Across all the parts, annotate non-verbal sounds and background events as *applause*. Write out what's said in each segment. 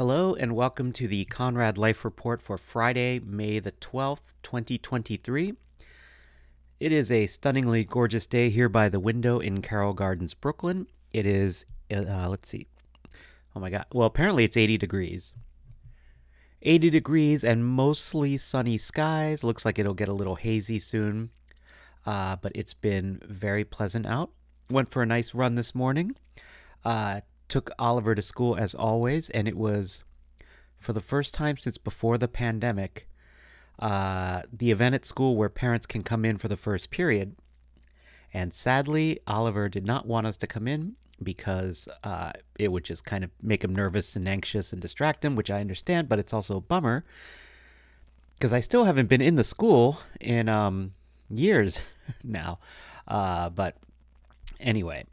Hello and welcome to the Conrad Life Report for Friday, May the 12th, 2023. It is a stunningly gorgeous day here by the window in Carroll Gardens, Brooklyn. It is, uh, let's see. Oh my god. Well, apparently it's 80 degrees. 80 degrees and mostly sunny skies. Looks like it'll get a little hazy soon. Uh, but it's been very pleasant out. Went for a nice run this morning. Uh, took Oliver to school as always, and it was for the first time since before the pandemic. Uh, the event at school where parents can come in for the first period. And sadly, Oliver did not want us to come in because uh, it would just kind of make him nervous and anxious and distract him, which I understand, but it's also a bummer because I still haven't been in the school in um, years *laughs* now. Uh, but anyway,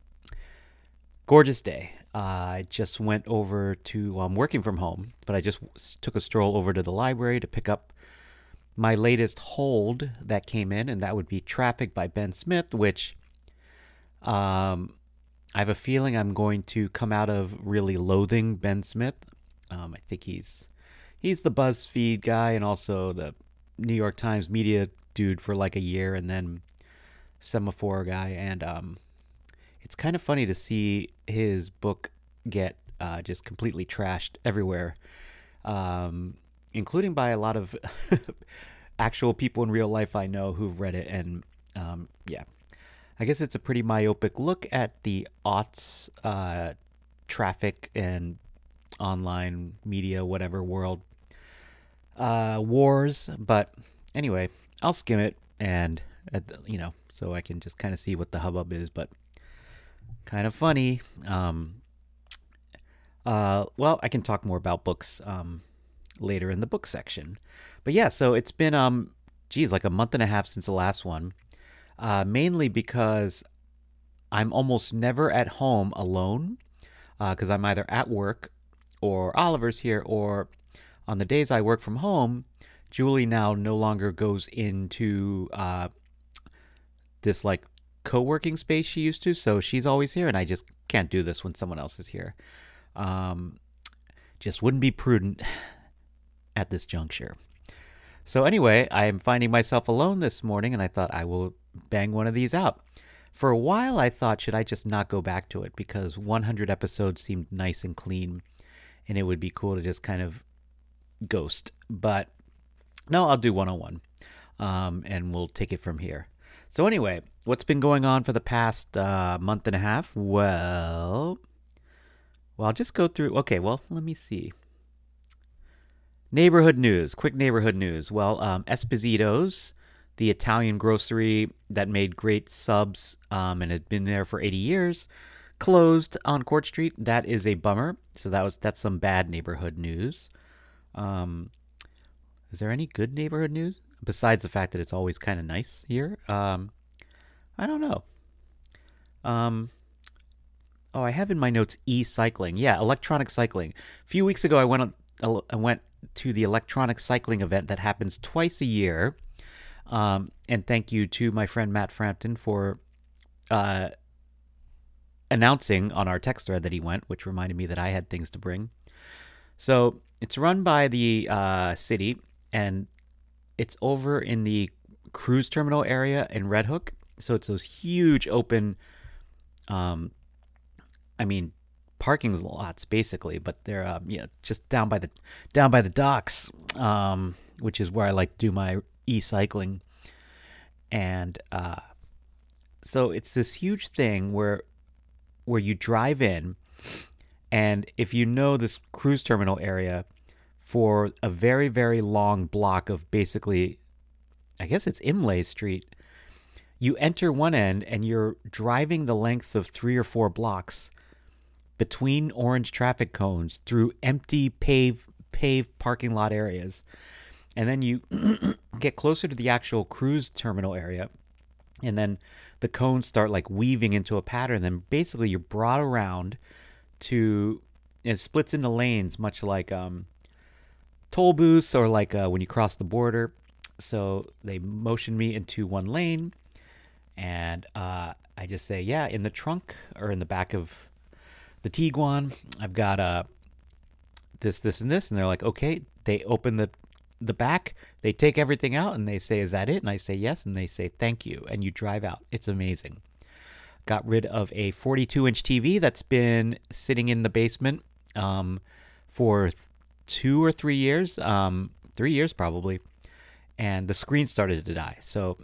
gorgeous day. Uh, I just went over to um, working from home, but I just took a stroll over to the library to pick up my latest hold that came in, and that would be Traffic by Ben Smith, which um, I have a feeling I'm going to come out of really loathing Ben Smith. Um, I think he's he's the BuzzFeed guy and also the New York Times media dude for like a year, and then Semafor guy, and um, it's kind of funny to see his book get uh, just completely trashed everywhere, um, including by a lot of *laughs* actual people in real life I know who've read it. And um, yeah, I guess it's a pretty myopic look at the aughts uh, traffic and online media, whatever world uh, wars. But anyway, I'll skim it and, you know, so I can just kind of see what the hubbub is. But kind of funny. Um, uh, well, I can talk more about books um, later in the book section. But yeah, so it's been, um, geez, like a month and a half since the last one. Uh, mainly because I'm almost never at home alone because uh, I'm either at work or Oliver's here, or on the days I work from home, Julie now no longer goes into uh, this like co-working space she used to, so she's always here, and I just can't do this when someone else is here. Um, just wouldn't be prudent at this juncture. So anyway, I am finding myself alone this morning, and I thought I will bang one of these out. For a while, I thought, should I just not go back to it because 100 episodes seemed nice and clean, and it would be cool to just kind of ghost. But no, I'll do 101, um, and we'll take it from here. So, anyway, what's been going on for the past uh, month and a half? Well, well, I'll just go through. Okay, well, let me see. Neighborhood news, quick neighborhood news. Well, um, Esposito's, the Italian grocery that made great subs um, and had been there for 80 years, closed on Court Street. That is a bummer. So that was that's some bad neighborhood news. Um, is there any good neighborhood news? besides the fact that it's always kind of nice here. Um, I don't know. Um, oh, I have in my notes e-cycling. Yeah, electronic cycling. A few weeks ago, I went on, I went to the electronic cycling event that happens twice a year. Um, and thank you to my friend Matt Frampton for uh, announcing on our text thread that he went, which reminded me that I had things to bring. So it's run by the uh, city, and it's over in the cruise terminal area in Red Hook. So it's those huge open, um, I mean, parking lots basically, but they're um, yeah just down by the down by the docks, um, which is where I like to do my e-cycling, and uh, so it's this huge thing where where you drive in, and if you know this cruise terminal area, for a very, very long block of basically, I guess it's Imlay Street. You enter one end and you're driving the length of three or four blocks between orange traffic cones through empty pave paved parking lot areas. And then you *clears throat* get closer to the actual cruise terminal area. And then the cones start like weaving into a pattern. Then basically you're brought around to it splits into lanes, much like um, toll booths or like uh, when you cross the border. So they motion me into one lane, and uh, I just say, "Yeah, in the trunk or in the back of the Tiguan, I've got uh, this, this, and this. And they're like, okay. They open the the back, they take everything out and they say, Is that it? And I say, Yes. And they say, Thank you. And you drive out. It's amazing. Got rid of a 42 inch TV that's been sitting in the basement um, for two or three years, um, three years probably. And the screen started to die. So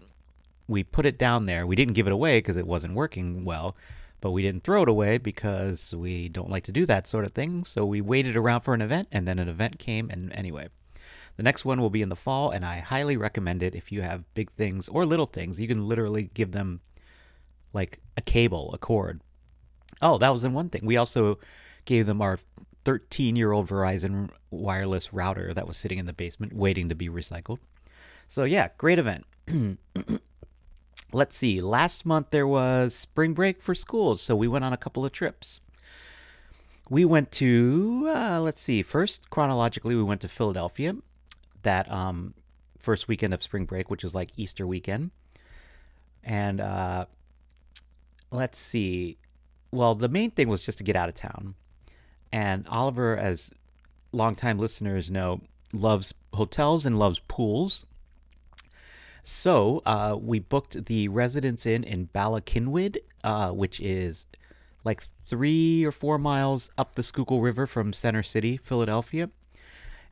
we put it down there. We didn't give it away because it wasn't working well, but we didn't throw it away because we don't like to do that sort of thing. So we waited around for an event, and then an event came. And anyway, the next one will be in the fall, and I highly recommend it if you have big things or little things. You can literally give them like a cable, a cord. Oh, that was in one thing. We also gave them our 13 year old Verizon wireless router that was sitting in the basement waiting to be recycled. So, yeah, great event. *clears throat* Let's see. Last month there was spring break for schools, so we went on a couple of trips. We went to, uh, let's see, first chronologically, we went to Philadelphia that um, first weekend of spring break, which is like Easter weekend. And uh, let's see. Well, the main thing was just to get out of town. And Oliver, as longtime listeners know, loves hotels and loves pools. So uh, we booked the Residence Inn in Bala Cynwyd, uh, which is like three or four miles up the Schuylkill River from Center City, Philadelphia.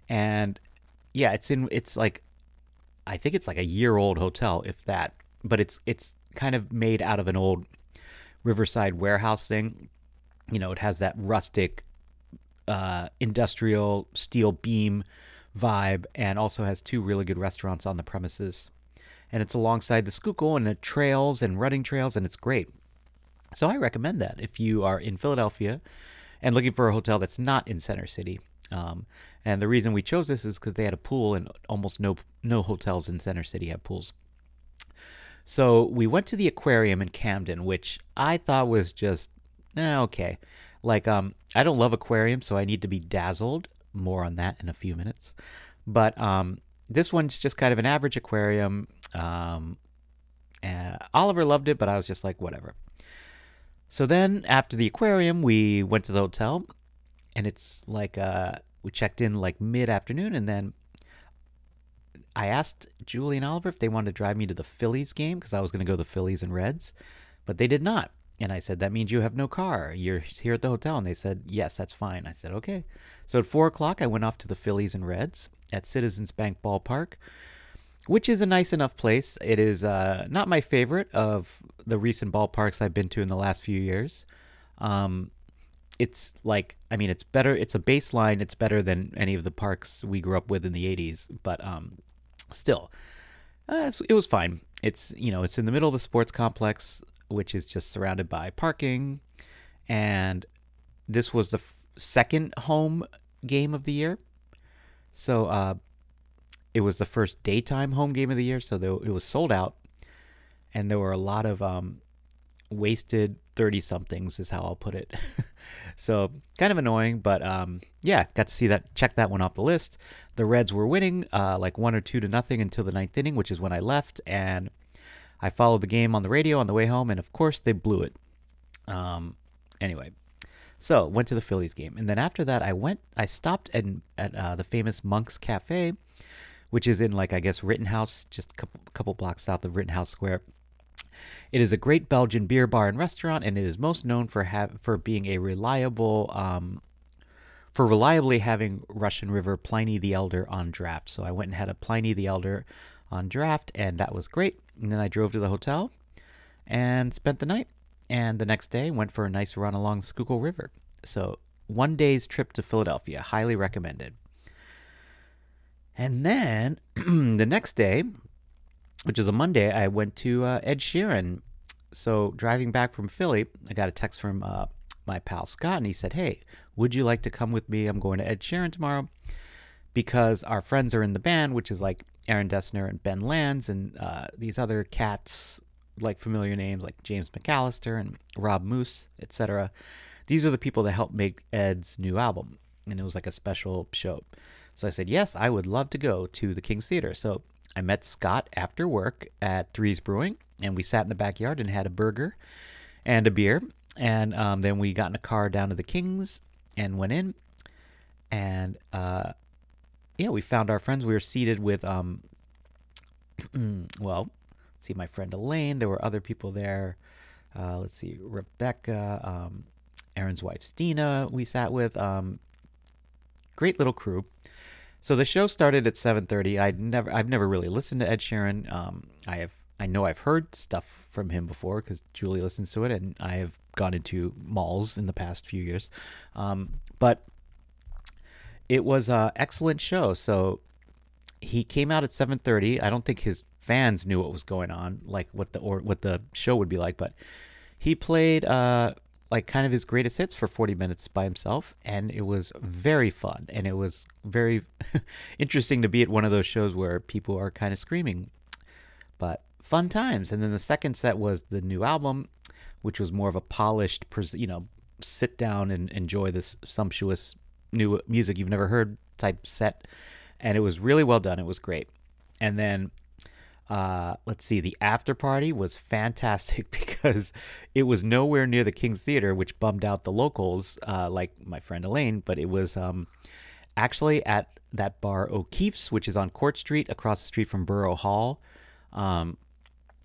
And yeah, it's in it's like I think it's like a year old hotel, if that. But it's it's kind of made out of an old Riverside warehouse thing. You know, it has that rustic uh, industrial steel beam vibe and also has two really good restaurants on the premises. And it's alongside the Schuylkill and the trails and running trails, and it's great. So I recommend that if you are in Philadelphia and looking for a hotel that's not in Center City. Um, and the reason we chose this is because they had a pool, and almost no no hotels in Center City have pools. So we went to the aquarium in Camden, which I thought was just eh, okay. Like um, I don't love aquariums, so I need to be dazzled. More on that in a few minutes. But um, this one's just kind of an average aquarium. Um, Oliver loved it, but I was just like, whatever. So then after the aquarium, we went to the hotel, and it's like uh, we checked in like mid afternoon, and then I asked Julie and Oliver if they wanted to drive me to the Phillies game because I was going to go to the Phillies and Reds, but they did not. And I said, That means you have no car. You're here at the hotel. And they said, Yes, that's fine. I said, Okay. So at four o'clock, I went off to the Phillies and Reds at Citizens Bank Ballpark, which is a nice enough place. It is uh, not my favorite of the recent ballparks I've been to in the last few years. Um, it's like I mean it's better it's a baseline it's better than any of the parks we grew up with in the 80s but um still uh, it was fine it's you know it's in the middle of the sports complex which is just surrounded by parking and this was the f- second home game of the year so uh it was the first daytime home game of the year so it was sold out and there were a lot of um wasted 30 somethings is how I'll put it. *laughs* so kind of annoying, but um, yeah, got to see that, check that one off the list. The Reds were winning uh, like one or two to nothing until the ninth inning, which is when I left. And I followed the game on the radio on the way home, and of course they blew it. Um, anyway, so went to the Phillies game, and then after that, I went. I stopped at at uh, the famous Monk's Cafe, which is in like I guess Rittenhouse, just a couple, couple blocks south of Rittenhouse Square. It is a great Belgian beer bar and restaurant, and it is most known for have for being a reliable, um, for reliably having Russian River Pliny the Elder on draft. So I went and had a Pliny the Elder on draft, and that was great. And then I drove to the hotel and spent the night. And the next day went for a nice run along Schuylkill River. So one day's trip to Philadelphia, highly recommended. And then *clears throat* the next day, which is a Monday, I went to uh, Ed Sheeran. So driving back from Philly, I got a text from uh, my pal Scott, and he said, "Hey, would you like to come with me? I'm going to Ed Sheeran tomorrow." Because our friends are in the band, which is like Aaron Dessner and Ben Lanz, and uh, these other cats, like familiar names like James McAllister and Rob Moose, etc. These are the people that helped make Ed's new album, and it was like a special show. So I said, yes, I would love to go to the King's Theater. So I met Scott after work at Threes Brewing, and we sat in the backyard and had a burger and a beer. And um, then we got in a car down to the Kings and went in. and uh, yeah, we found our friends. We were seated with um, *clears throat* well, see my friend Elaine. There were other people there. Uh, let's see, Rebecca, um, Aaron's wife Stina. We sat with. Um, great little crew. So the show started at 7:30. I'd never I've never really listened to Ed Sheeran. Um, I have I know I've heard stuff from him before because Julie listens to it, and I have gone into malls in the past few years. Um, but it was an excellent show. So he came out at 7:30. I don't think his fans knew what was going on, like what the or what the show would be like, but he played uh, like kind of his greatest hits for 40 minutes by himself and it was very fun and it was very *laughs* interesting to be at one of those shows where people are kind of screaming. But fun times and then the second set was the new album which was more of a polished you know sit down and enjoy this sumptuous new music you've never heard type set and it was really well done it was great. And then uh, let's see, the after party was fantastic *laughs* because it was nowhere near the King's Theater, which bummed out the locals, uh, like my friend Elaine, but it was um, actually at that bar O'Keefe's, which is on Court Street, across the street from Borough Hall. Um,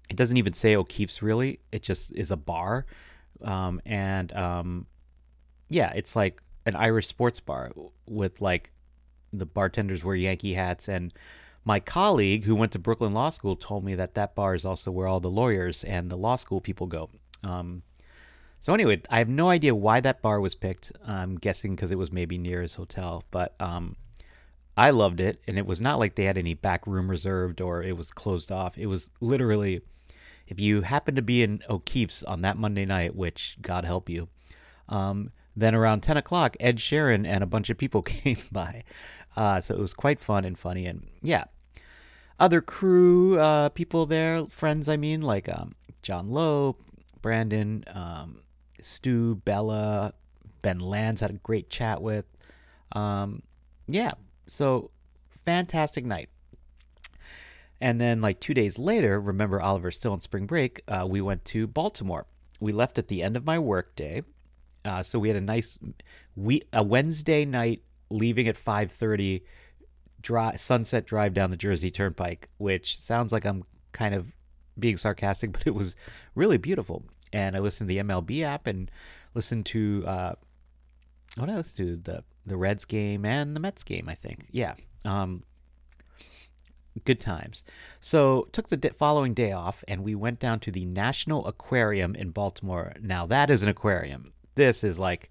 it doesn't even say O'Keefe's really, it just is a bar. Um, and um, yeah, it's like an Irish sports bar with like the bartenders wear Yankee hats and my colleague who went to Brooklyn Law School told me that that bar is also where all the lawyers and the law school people go. Um, so anyway, I have no idea why that bar was picked. I'm guessing because it was maybe near his hotel, but um, I loved it, and it was not like they had any back room reserved or it was closed off. It was literally, if you happen to be in O'Keefe's on that Monday night, which God help you, um, then around 10 o'clock, Ed Sheeran and a bunch of people *laughs* came by. Uh, so it was quite fun and funny, and yeah, other crew uh, people there, friends, I mean, like um, Jon Low, Brandon, um, Stu, Bella, Ben Lanz had a great chat with. Um, yeah, so fantastic night. And then, like two days later, remember Oliver's still on spring break. Uh, we went to Baltimore. We left at the end of my work day, uh, so we had a nice we a Wednesday night leaving at five thirty drive, sunset drive down the Jersey Turnpike, which sounds like I'm kind of being sarcastic, *laughs* but it was really beautiful. And I listened to the MLB app and listened to uh, what else? To the the Reds game and the Mets game, I think. Yeah. Um, good times. So took the following day off, and we went down to the National Aquarium in Baltimore. Now that is an aquarium. This is like,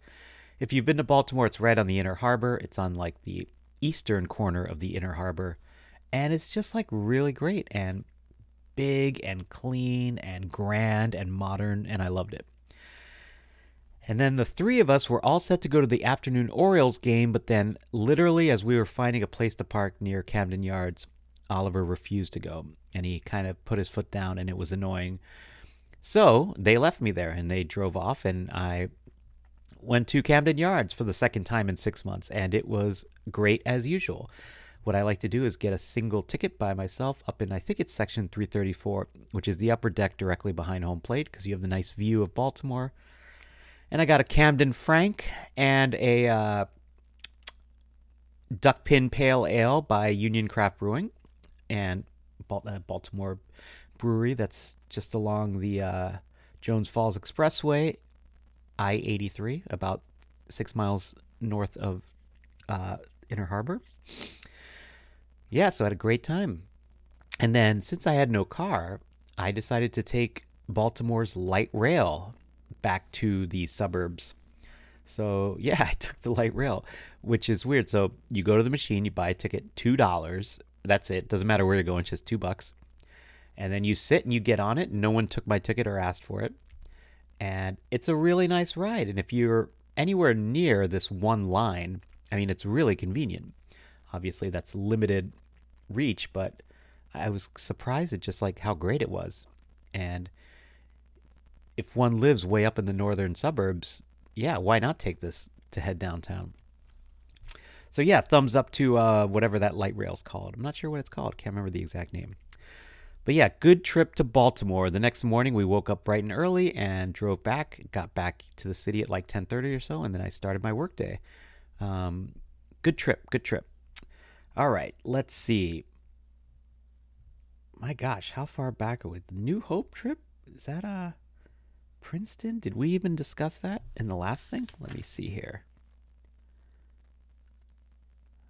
if you've been to Baltimore, it's right on the Inner Harbor. It's on like the eastern corner of the inner harbor. And it's just like really great and big and clean and grand and modern, and I loved it. And then the three of us were all set to go to the afternoon Orioles game, but then, literally, as we were finding a place to park near Camden Yards, Oliver refused to go. And he kind of put his foot down, and it was annoying. So they left me there and they drove off, and I went to Camden Yards for the second time in six months, and it was great as usual. What I like to do is get a single ticket by myself up in, I think it's section 334, which is the upper deck directly behind home plate because you have the nice view of Baltimore. And I got a Camden Frank and a uh, Duckpin Pale Ale by Union Craft Brewing and uh, Baltimore Brewery that's just along the uh, Jones Falls Expressway I 83, about six miles north of uh, Inner Harbor. Yeah, so I had a great time. And then, since I had no car, I decided to take Baltimore's light rail back to the suburbs. So, yeah, *laughs* I took the light rail, which is weird. So, you go to the machine, you buy a ticket, $2. That's it. Doesn't matter where you're going, it's just 2 bucks. And then you sit and you get on it. No one took my ticket or asked for it and it's a really nice ride. And if you're anywhere near this one line, I mean, it's really convenient. Obviously, that's limited reach, but I was surprised at just like how great it was. And if one lives way up in the northern suburbs, yeah, why not take this to head downtown? So yeah, thumbs up to uh, whatever that light rail's called. I'm not sure what it's called. Can't remember the exact name. But yeah, good trip to Baltimore. The next morning we woke up bright and early and drove back. Got back to the city at like 10:30 or so, and then I started my workday. Um, good trip, good trip. All right, let's see. My gosh, how far back are we? The New Hope trip? Is that uh Princeton? Did we even discuss that in the last thing? Let me see here.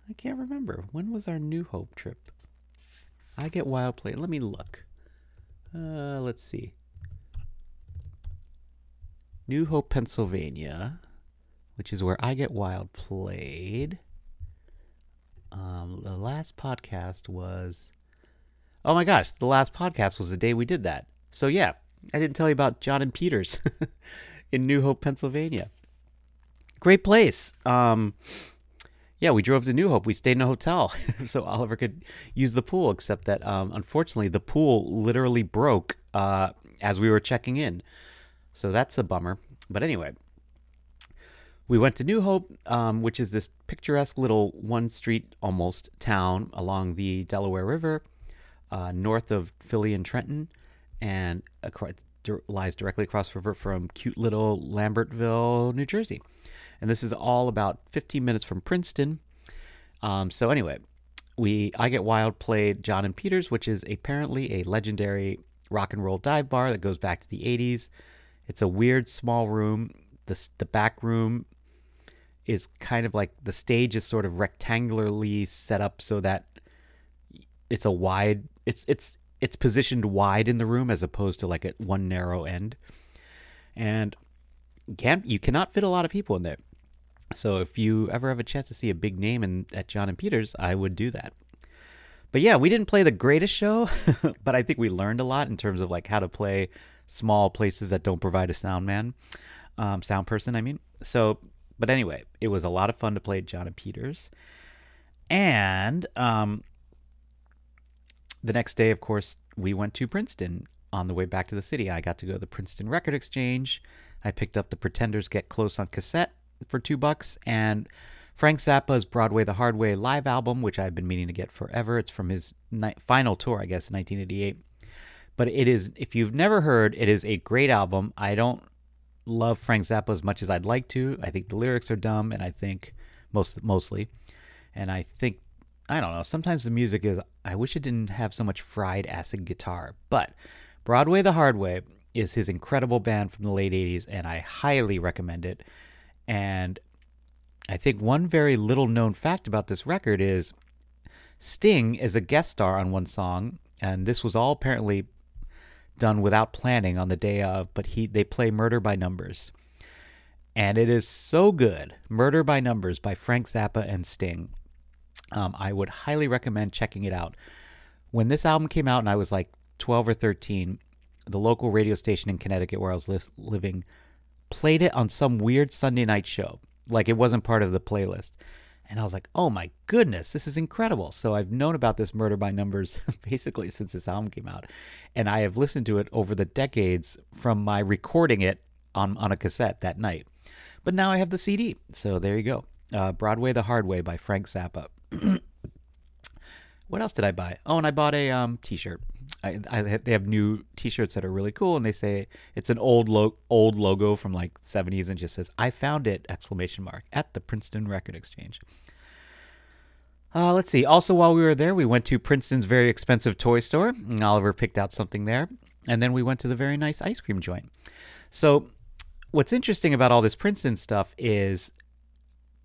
I can't remember. When was our New Hope trip? I get wild play. Let me look. Uh, let's see. New Hope, Pennsylvania, which is where I Get Wild played. Um, the last podcast was. Oh my gosh, the last podcast was the day we did that. So yeah, I didn't tell you about John and Peter's *laughs* in New Hope, Pennsylvania. Great place. Um, yeah, we drove to New Hope. We stayed in a hotel *laughs* so Oliver could use the pool, except that um, unfortunately the pool literally broke uh, as we were checking in. So that's a bummer. But anyway, we went to New Hope, um, which is this picturesque little one street almost town along the Delaware River, uh, north of Philly and Trenton, and across, lies directly across river from cute little Lambertville, New Jersey. And this is all about 15 minutes from Princeton. Um, so anyway, we I Get Wild played John and Peter's, which is apparently a legendary rock and roll dive bar that goes back to the 80s. It's a weird small room. The, the back room is kind of like the stage is sort of rectangularly set up so that it's a wide it's it's it's positioned wide in the room as opposed to like at one narrow end. And can you cannot fit a lot of people in there. So if you ever have a chance to see a big name in at John and Peter's, I would do that. But yeah, we didn't play the greatest show, *laughs* but I think we learned a lot in terms of like how to play small places that don't provide a sound man, um, sound person. I mean, so. But anyway, it was a lot of fun to play John and Peter's, and um, the next day, of course, we went to Princeton on the way back to the city. I got to go to the Princeton Record Exchange. I picked up the Pretenders Get Close on cassette for two bucks, and Frank Zappa's Broadway the Hard Way live album, which I've been meaning to get forever. It's from his ni- final tour, I guess, in 1988. But it is, if you've never heard, it is a great album. I don't love Frank Zappa as much as I'd like to. I think the lyrics are dumb, and I think most mostly, and I think I don't know. Sometimes the music is. I wish it didn't have so much fried acid guitar, but Broadway the Hard Way is his incredible band from the late 80s, and I highly recommend it. And I think one very little known fact about this record is Sting is a guest star on one song, and this was all apparently done without planning on the day of, but he they play Murder by Numbers. And it is so good. Murder by Numbers by Frank Zappa and Sting. Um, I would highly recommend checking it out. When this album came out and I was like 12 or 13, the local radio station in Connecticut where I was li- living played it on some weird Sunday night show. Like it wasn't part of the playlist. And I was like, oh my goodness, this is incredible. So I've known about this Murder by Numbers *laughs* basically since this album came out. And I have listened to it over the decades from my recording it on, on a cassette that night. But now I have the CD. So there you go. Uh, Broadway the Hard Way by Frank Zappa. *clears throat* what else did I buy? Oh, and I bought a um, t-shirt. I, I, they have new T-shirts that are really cool, and they say it's an old lo- old logo from like 70s, and just says "I found it!" exclamation mark at the Princeton Record Exchange. Uh, let's see. Also, while we were there, we went to Princeton's very expensive toy store, and Oliver picked out something there, and then we went to the very nice ice cream joint. So, what's interesting about all this Princeton stuff is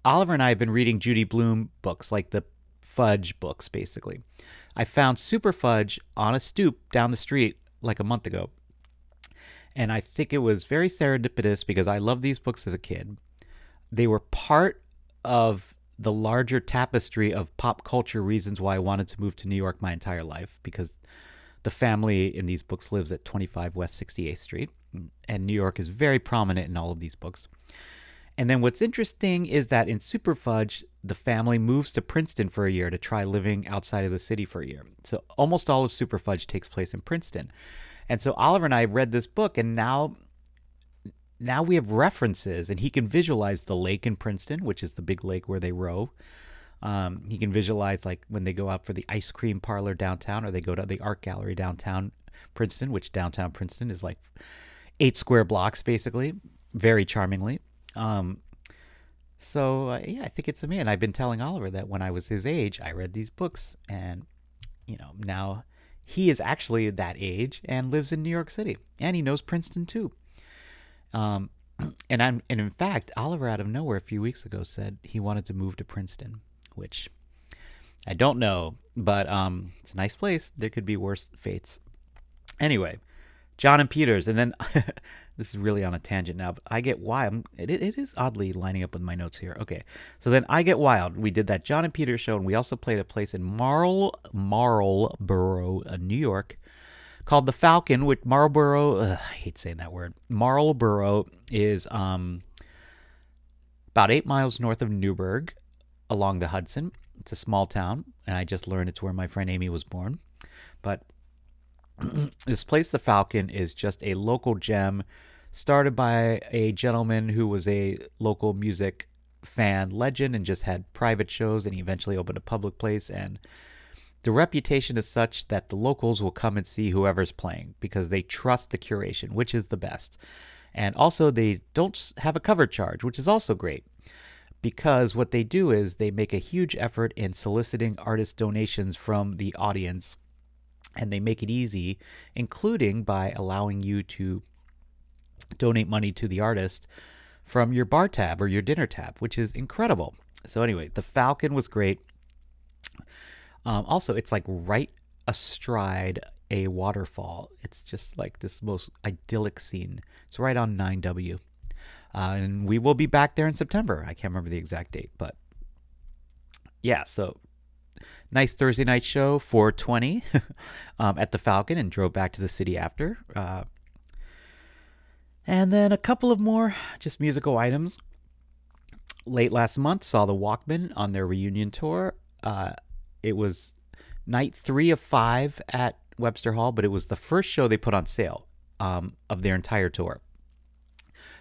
Oliver and I have been reading Judy Blume books, like the Fudge books, basically. I found Super Fudge on a stoop down the street like a month ago. And I think it was very serendipitous because I loved these books as a kid. They were part of the larger tapestry of pop culture reasons why I wanted to move to New York my entire life because the family in these books lives at 25 West 68th Street. And New York is very prominent in all of these books. And then what's interesting is that in Super Fudge, the family moves to Princeton for a year to try living outside of the city for a year. So almost all of Super Fudge takes place in Princeton. And so Oliver and I read this book and now now we have references and he can visualize the lake in Princeton, which is the big lake where they row. Um, he can visualize like when they go out for the ice cream parlor downtown or they go to the art gallery downtown Princeton, which downtown Princeton is like eight square blocks basically, very charmingly. Um, So uh, yeah, I think it's a man. I've been telling Oliver that when I was his age, I read these books, and you know now he is actually that age and lives in New York City, and he knows Princeton too. Um, *clears throat* and I'm and in fact, Oliver out of nowhere a few weeks ago said he wanted to move to Princeton, which I don't know, but um, it's a nice place. There could be worse fates. Anyway, John and Peter's, and then *laughs* this is really on a tangent now, but I Get Wild. It, it is oddly lining up with my notes here. Okay, so then I Get Wild. We did that John and Peter's show, and we also played a place in Marl Marlboro, uh, New York, called the Falcon. Which Marlboro, ugh, I hate saying that word. Marlboro is um about eight miles north of Newburgh, along the Hudson. It's a small town, and I just learned it's where my friend Amy was born. But this place, the Falcon, is just a local gem started by a gentleman who was a local music fan legend and just had private shows and he eventually opened a public place. And the reputation is such that the locals will come and see whoever's playing because they trust the curation which is the best. And also they don't have a cover charge which is also great because what they do is they make a huge effort in soliciting artist donations from the audience and they make it easy including by allowing you to donate money to the artist from your bar tab or your dinner tab, which is incredible. So, anyway, the Falcon was great. Um, also, it's like right astride a waterfall. It's just like this most idyllic scene. It's right on 9W. Uh, and we will be back there in September. I can't remember the exact date, but yeah, so nice Thursday night show, 420 *laughs* um, at the Falcon, and drove back to the city after. Uh, and then a couple of more just musical items. Late last month, saw the Walkmen on their reunion tour. Uh, it was night three of five at Webster Hall, but it was the first show they put on sale um, of their entire tour.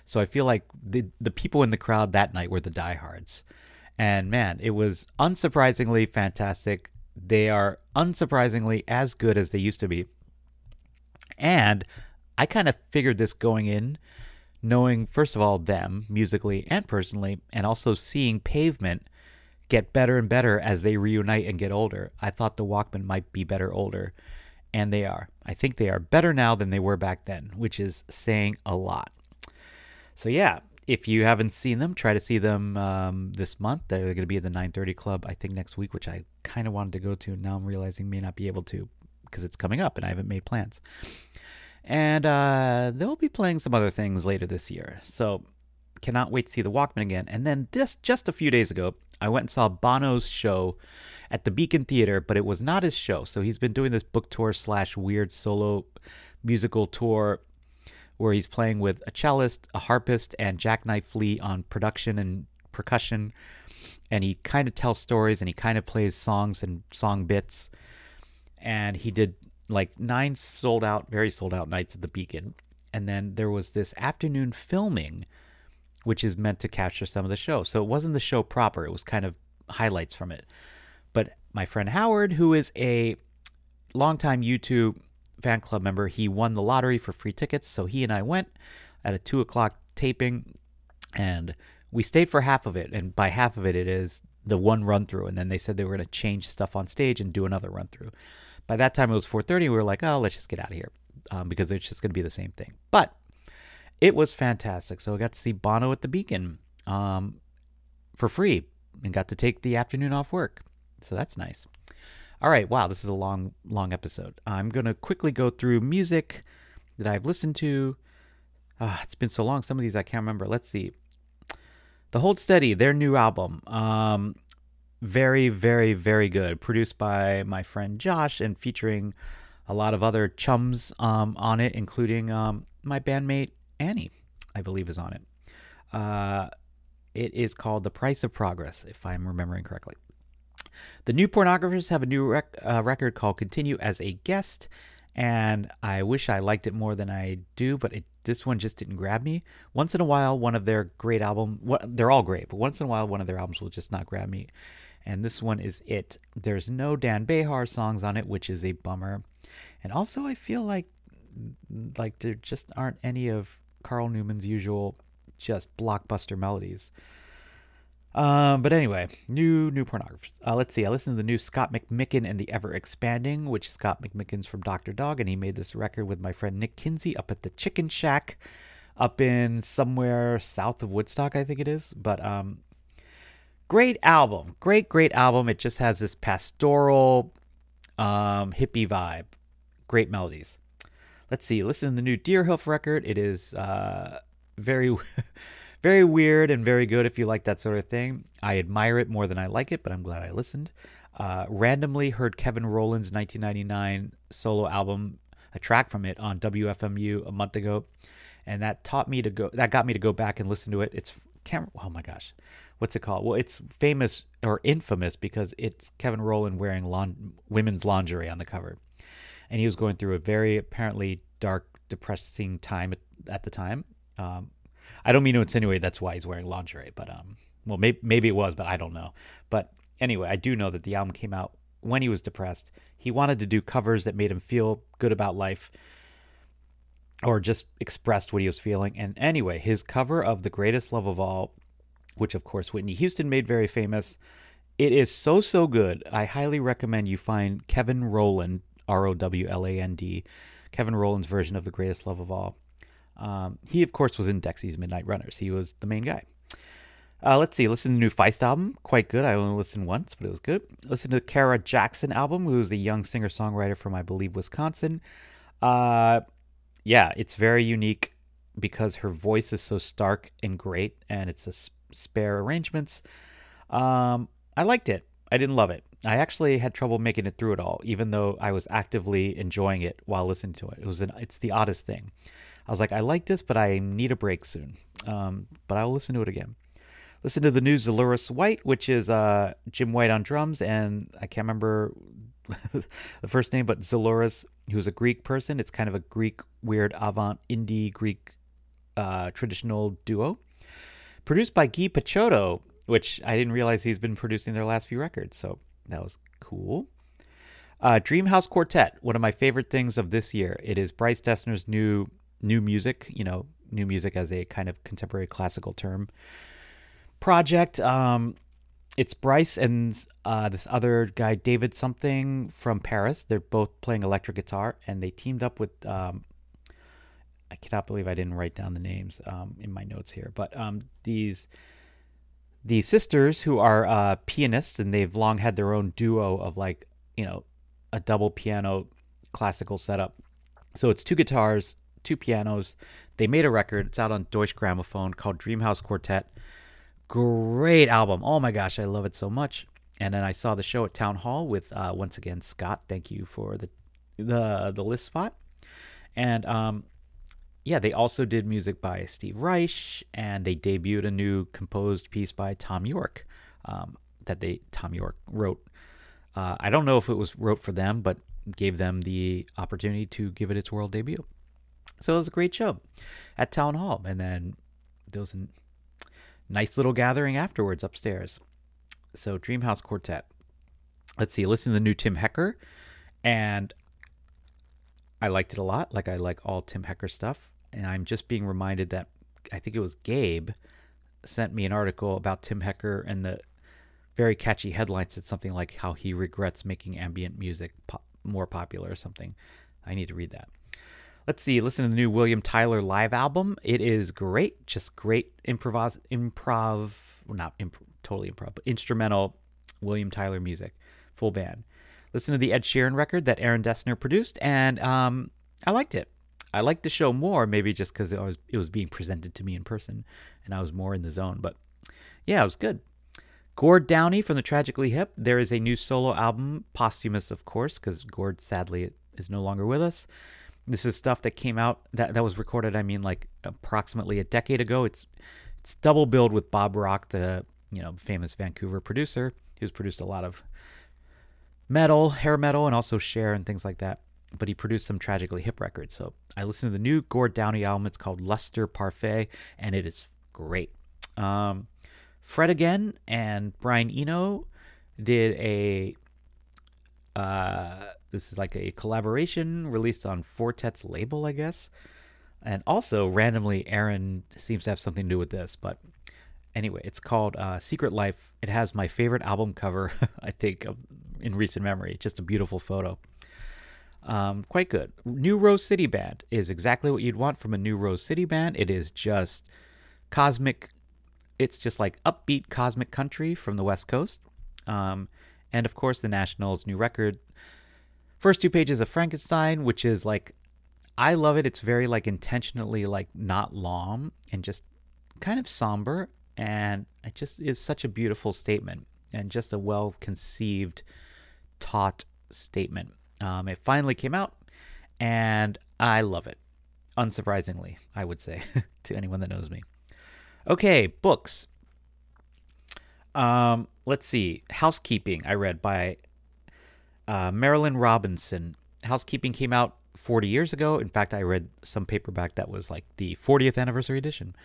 So I feel like the the people in the crowd that night were the diehards, and man, it was unsurprisingly fantastic. They are unsurprisingly as good as they used to be, and I kind of figured this going in, knowing, first of all, them musically and personally, and also seeing Pavement get better and better as they reunite and get older. I thought the Walkmen might be better older, and they are. I think they are better now than they were back then, which is saying a lot. So, yeah, if you haven't seen them, try to see them um, this month. They're going to be at the 9:30 Club, I think, next week, which I kind of wanted to go to. And now I'm realizing may not be able to because it's coming up and I haven't made plans. And uh, they'll be playing some other things later this year. So cannot wait to see the Walkmen again. And then this just a few days ago, I went and saw Bono's show at the Beacon Theater, but it was not his show. So he's been doing this book tour slash weird solo musical tour where he's playing with a cellist, a harpist, and Jacknife Lee on production and percussion. And he kind of tells stories and he kind of plays songs and song bits. And he did like nine sold out, very sold out nights at the Beacon. And then there was this afternoon filming, which is meant to capture some of the show. So it wasn't the show proper, it was kind of highlights from it. But my friend Howard, who is a longtime U2 fan club member, he won the lottery for free tickets. So he and I went at a two o'clock taping and we stayed for half of it. And by half of it, it is the one run through. And then they said they were going to change stuff on stage and do another run through. By that time, it was 4:30. We were like, oh, let's just get out of here um, because it's just going to be the same thing. But it was fantastic. So I got to see Bono at the Beacon um, for free and got to take the afternoon off work. So that's nice. All right, wow, this is a long, long episode. I'm going to quickly go through music that I've listened to. Ah, it's been so long. Some of these I can't remember. Let's see. The Hold Steady, their new album. Um, very, very, very good. Produced by my friend Josh and featuring a lot of other chums um, on it, including um, my bandmate Annie, I believe, is on it. Uh, it is called The Price of Progress, if I'm remembering correctly. The New Pornographers have a new rec- uh, record called Continue as a Guest, and I wish I liked it more than I do, but it, this one just didn't grab me. Once in a while, one of their great albums, they're all great, but once in a while, one of their albums will just not grab me and this one is it. There's no Dan Bejar songs on it, which is a bummer. And also, I feel like like there just aren't any of Carl Newman's usual just blockbuster melodies. Um, but anyway, new new pornographers. Uh, let's see. I listened to the new Scott McMicken and the Ever Expanding, which Scott McMicken's from Dr. Dog, and he made this record with my friend Nick Kinsey up at the Chicken Shack, up in somewhere south of Woodstock, I think it is. But um, great album, great great album. It just has this pastoral, um, hippie vibe. Great melodies. Let's see. Listen to the new Deerhoof record. It is uh very. *laughs* very weird and very good if you like that sort of thing. I admire it more than I like it, but I'm glad I listened. Uh, randomly heard Kevin Rowland's 1999 solo album, a track from it on WFMU a month ago, and that taught me to go. That got me to go back and listen to it. It's can't. Oh my gosh, what's it called? Well, it's famous or infamous because it's Kevin Rowland wearing lawn, women's lingerie on the cover, and he was going through a very apparently dark, depressing time at, at the time. Um, I don't mean to insinuate that's why he's wearing lingerie, but um, well, maybe maybe it was, but I don't know. But anyway, I do know that the album came out when he was depressed. He wanted to do covers that made him feel good about life, or just expressed what he was feeling. And anyway, his cover of "The Greatest Love of All," which of course Whitney Houston made very famous, it is so so good. I highly recommend you find Kevin Rowland, R O W L A N D, Kevin Rowland's version of "The Greatest Love of All." Um, he, of course, was in Dexys Midnight Runners. He was the main guy. Uh, let's see. Listen to the new Feist album. Quite good. I only listened once, but it was good. Listen to the Kara Jackson album, who's a young singer songwriter from, I believe, Wisconsin. Uh, yeah, it's very unique because her voice is so stark and great, and it's a spare arrangements. Um, I liked it. I didn't love it. I actually had trouble making it through it all, even though I was actively enjoying it while listening to it. It was an, it's the oddest thing. I was like, I like this, but I need a break soon. Um, but I will listen to it again. Listen to the new Xylouris White, which is uh, Jim White on drums, and I can't remember *laughs* the first name, but Xylouris, who's a Greek person. It's kind of a Greek, weird, avant indie Greek uh, traditional duo. Produced by Guy Picciotto, which I didn't realize he's been producing their last few records, so that was cool. Uh, Dreamhouse Quartet, one of my favorite things of this year. It is Bryce Dessner's new new music, you know, new music as a kind of contemporary classical term project. Um, it's Bryce and uh, this other guy, David something from Paris. They're both playing electric guitar, and they teamed up with. Um, I cannot believe I didn't write down the names um, in my notes here, but um, these these sisters who are uh, pianists, and they've long had their own duo of like you know a double piano classical setup. So it's two guitars, two pianos. They made a record. It's out on Deutsche Grammophon called Dreamhouse Quartet. Great album. Oh my gosh, I love it so much. And then I saw the show at Town Hall with uh, once again Scott. Thank you for the the the list spot. And um, yeah, they also did music by Steve Reich, and they debuted a new composed piece by Thom Yorke um, that they Thom Yorke wrote. Uh, I don't know if it was wrote for them, but gave them the opportunity to give it its world debut. So it was a great show at Town Hall. And then there was a nice little gathering afterwards upstairs. So Dreamhouse Quartet. Let's see, listen to the new Tim Hecker. And I liked it a lot, like I like all Tim Hecker stuff. And I'm just being reminded that I think it was Gabe sent me an article about Tim Hecker and the very catchy headline said something like how he regrets making ambient music po- more popular or something. I need to read that. Let's see, listen to the new William Tyler live album. It is great, just great improv, improv, well, not imp- totally improv, but instrumental William Tyler music, full band. Listen to the Ed Sheeran record that Aaron Dessner produced, and um, I liked it. I liked the show more, maybe just because it was it was being presented to me in person, and I was more in the zone. But yeah, it was good. Gord Downie from the Tragically Hip. There is a new solo album, posthumous, of course, because Gord sadly is no longer with us. This is stuff that came out that that was recorded. I mean, like approximately a decade ago. It's it's double billed with Bob Rock, the you know famous Vancouver producer, who's produced a lot of metal, hair metal, and also Cher and things like that. But he produced some tragically hip records. So I listened to the new Gord Downie album. It's called Lustre Parfait, and it is great. Um, Fred again and Brian Eno did a uh, this is like a collaboration released on Four Tet's label, I guess. And also, randomly, Aaron seems to have something to do with this. But anyway, it's called uh, Secret Life. It has my favorite album cover, *laughs* I think, in recent memory. Just a beautiful photo. Um, quite good. New Rose City Band is exactly what you'd want from a New Rose City Band. It is just cosmic. It's just like upbeat cosmic country from the West Coast. Um, and of course, the National's new record. First two pages of Frankenstein, which is like, I love it. It's very like intentionally like not long and just kind of somber. And it just is such a beautiful statement and just a well conceived, taught statement. Um, it finally came out, and I love it. Unsurprisingly, I would say *laughs* to anyone that knows me. Okay, books. Um, let's see. Housekeeping, I read by uh, Marilynne Robinson. Housekeeping came out 40 years ago. In fact, I read some paperback that was like the 40th anniversary edition.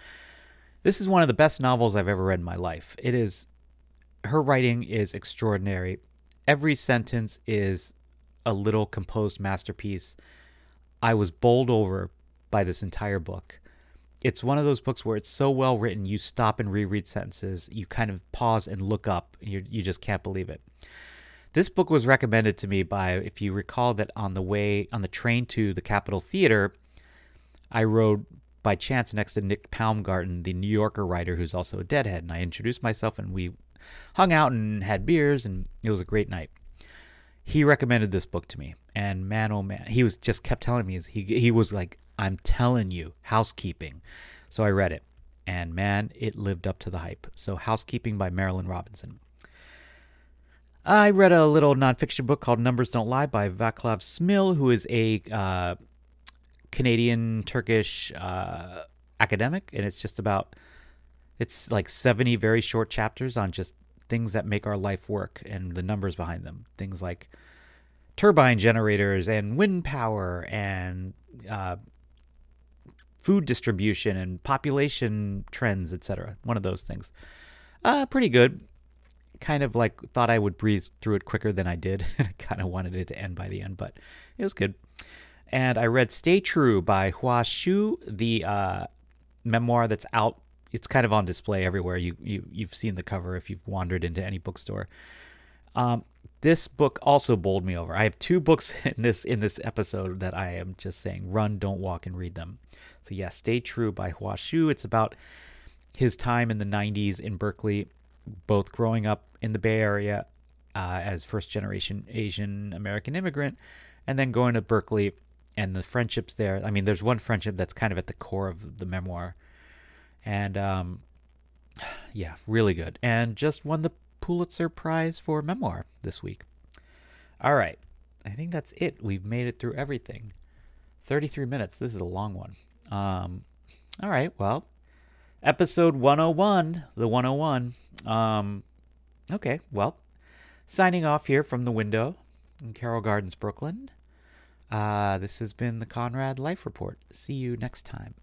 This is one of the best novels I've ever read in my life. It is, her writing is extraordinary. Every sentence is a little composed masterpiece. I was bowled over by this entire book. It's one of those books where it's so well written, you stop and reread sentences, you kind of pause and look up, and you just can't believe it. This book was recommended to me by, if you recall, that on the way on the train to the Capitol Theater, I rode by chance next to Nick Paumgarten, the New Yorker writer who's also a deadhead, and I introduced myself and we hung out and had beers, and it was a great night he recommended this book to me and man oh man he was just kept telling me he he was like I'm telling you housekeeping. So I read it and man it lived up to the hype. So housekeeping by Marilynne Robinson. I read a little nonfiction book called Numbers Don't Lie by Vaclav Smil who is a uh, Canadian Turkish uh, academic and it's just about it's like 70 very short chapters on just things that make our life work and the numbers behind them. Things like turbine generators and wind power and uh, food distribution and population trends, etc. One of those things. Uh, pretty good. Kind of like thought I would breeze through it quicker than I did. *laughs* Kind of wanted it to end by the end, but it was good. And I read Stay True by Hua Hsu, the uh, memoir that's out it's kind of on display everywhere. You you you've seen the cover if you've wandered into any bookstore. Um, this book also bowled me over. I have two books *laughs* in this in this episode that I am just saying run, don't walk, and read them. So yeah, Stay True by Hua Hsu. It's about his time in the '90s in Berkeley, both growing up in the Bay Area uh, as first generation Asian American immigrant, and then going to Berkeley and the friendships there. I mean, there's one friendship that's kind of at the core of the memoir and um, *sighs* yeah, really good. And just won the Pulitzer Prize for memoir this week. All right, I think that's it. We've made it through everything. 33 minutes. This is a long one. Um, all right, well, episode 101, the 101. Um, okay, well, signing off here from the window in Carroll Gardens, Brooklyn. Uh, this has been the Conrad Life Report. See you next time.